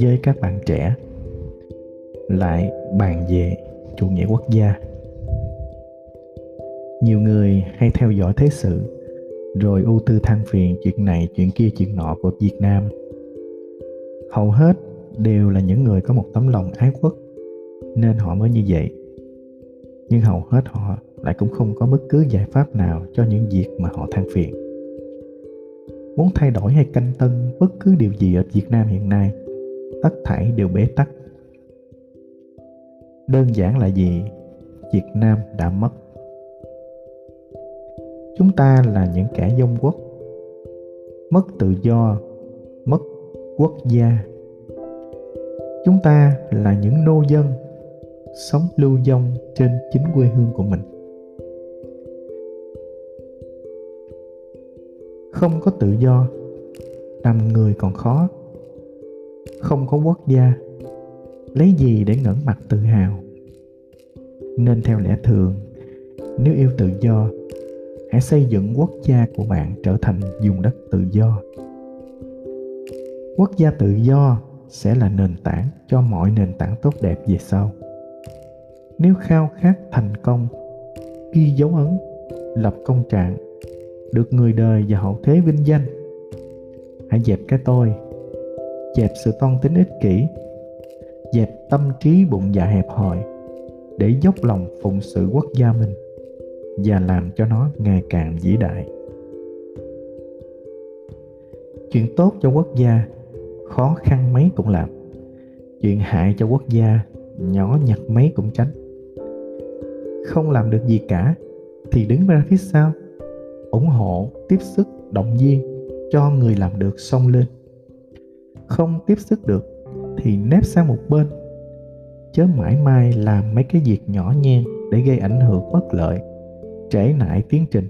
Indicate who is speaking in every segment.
Speaker 1: với các bạn trẻ, lại bàn về chủ nghĩa quốc gia. Nhiều người hay theo dõi thế sự, rồi ưu tư than phiền chuyện này, chuyện kia, chuyện nọ của việt nam. Hầu hết đều là những người có một tấm lòng ái quốc, nên họ mới như vậy. Nhưng hầu hết họ lại cũng không có bất cứ giải pháp nào cho những việc mà họ than phiền. Muốn thay đổi hay canh tân bất cứ điều gì ở việt nam hiện nay, tất thảy đều bế tắc. Đơn giản là gì? Việt nam đã mất. Chúng ta là những kẻ dông quốc. Mất tự do, mất quốc gia. Chúng ta là những nô dân sống lưu vong trên chính quê hương của mình. Không có tự do làm người còn khó. Không có quốc gia, lấy gì để ngẩng mặt tự hào? Nên theo lẽ thường, nếu yêu tự do, hãy xây dựng quốc gia của bạn trở thành vùng đất tự do. Quốc gia tự do sẽ là nền tảng cho mọi nền tảng tốt đẹp về sau. Nếu khao khát thành công, ghi dấu ấn, lập công trạng được người đời và hậu thế vinh danh. Hãy dẹp cái tôi, dẹp sự toan tính ích kỷ, dẹp tâm trí bụng dạ hẹp hòi để dốc lòng phụng sự quốc gia mình và làm cho nó ngày càng vĩ đại. Chuyện tốt cho quốc gia khó khăn mấy cũng làm, chuyện hại cho quốc gia nhỏ nhặt mấy cũng tránh. Không làm được gì cả thì đứng ra phía sau ủng hộ, tiếp sức, động viên cho người làm được xông lên. Không tiếp sức được thì nép sang một bên, chớ mãi mai làm mấy cái việc nhỏ nhen để gây ảnh hưởng bất lợi, trễ nải tiến trình,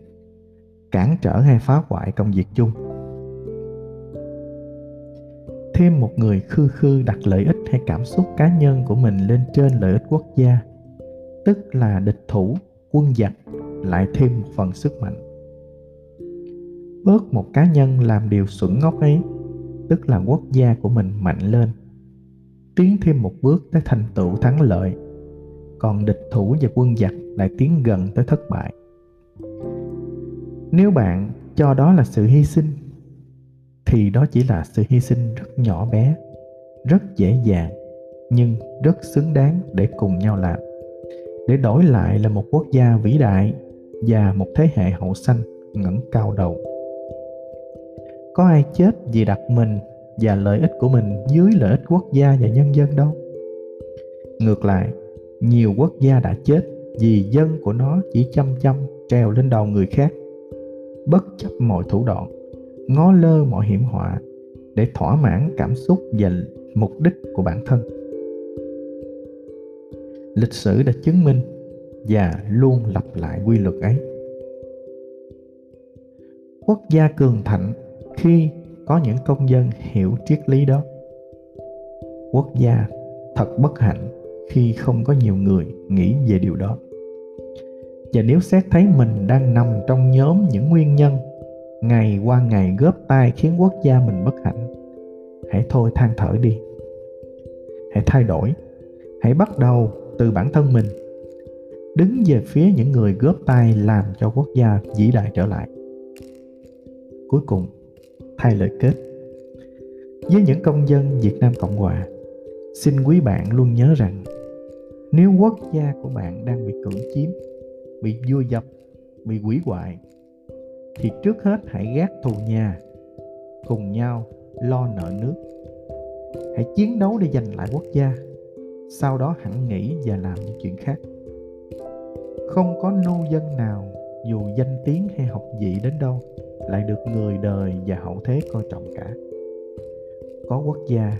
Speaker 1: cản trở hay phá hoại công việc chung. Thêm một người khư khư đặt lợi ích hay cảm xúc cá nhân của mình lên trên lợi ích quốc gia, tức là địch thủ, quân giặc, lại thêm một phần sức mạnh bớt một cá nhân làm điều xuẩn ngốc ấy, tức là quốc gia của mình mạnh lên. Tiến thêm một bước tới thành tựu thắng lợi, còn địch thủ và quân giặc lại tiến gần tới thất bại. Nếu bạn cho đó là sự hy sinh, thì đó chỉ là sự hy sinh rất nhỏ bé, rất dễ dàng, nhưng rất xứng đáng để cùng nhau làm. Để đổi lại là một quốc gia vĩ đại và một thế hệ hậu sanh ngẩng cao đầu có ai chết vì đặt mình và lợi ích của mình dưới lợi ích quốc gia và nhân dân đâu? Ngược lại, nhiều quốc gia đã chết vì dân của nó chỉ chăm chăm treo lên đầu người khác. Bất chấp mọi thủ đoạn, ngó lơ mọi hiểm họa để thỏa mãn cảm xúc và mục đích của bản thân. Lịch sử đã chứng minh và luôn lặp lại quy luật ấy. Quốc gia cường thạnh khi có những công dân hiểu triết lý đó. Quốc gia thật bất hạnh khi không có nhiều người nghĩ về điều đó. Và nếu xét thấy mình đang nằm trong nhóm những nguyên nhân ngày qua ngày góp tay khiến quốc gia mình bất hạnh, hãy thôi than thở đi. Hãy thay đổi. Hãy bắt đầu từ bản thân mình. Đứng về phía những người góp tay làm cho quốc gia vĩ đại trở lại. Cuối cùng thay lời kết. Với những công dân Việt Nam Cộng Hòa, xin quý bạn luôn nhớ rằng, nếu quốc gia của bạn đang bị cưỡng chiếm, bị vua dập, bị quỷ hoại, thì trước hết hãy gác thù nhà, cùng nhau lo nợ nước. Hãy chiến đấu để giành lại quốc gia, sau đó hẳn nghĩ và làm những chuyện khác. Không có nô dân nào dù danh tiếng hay học vị đến đâu lại được người đời và hậu thế coi trọng cả. Có quốc gia,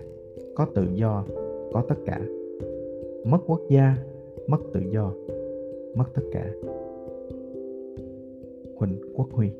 Speaker 1: có tự do, có tất cả. Mất quốc gia, mất tự do, mất tất cả. Huỳnh quốc huy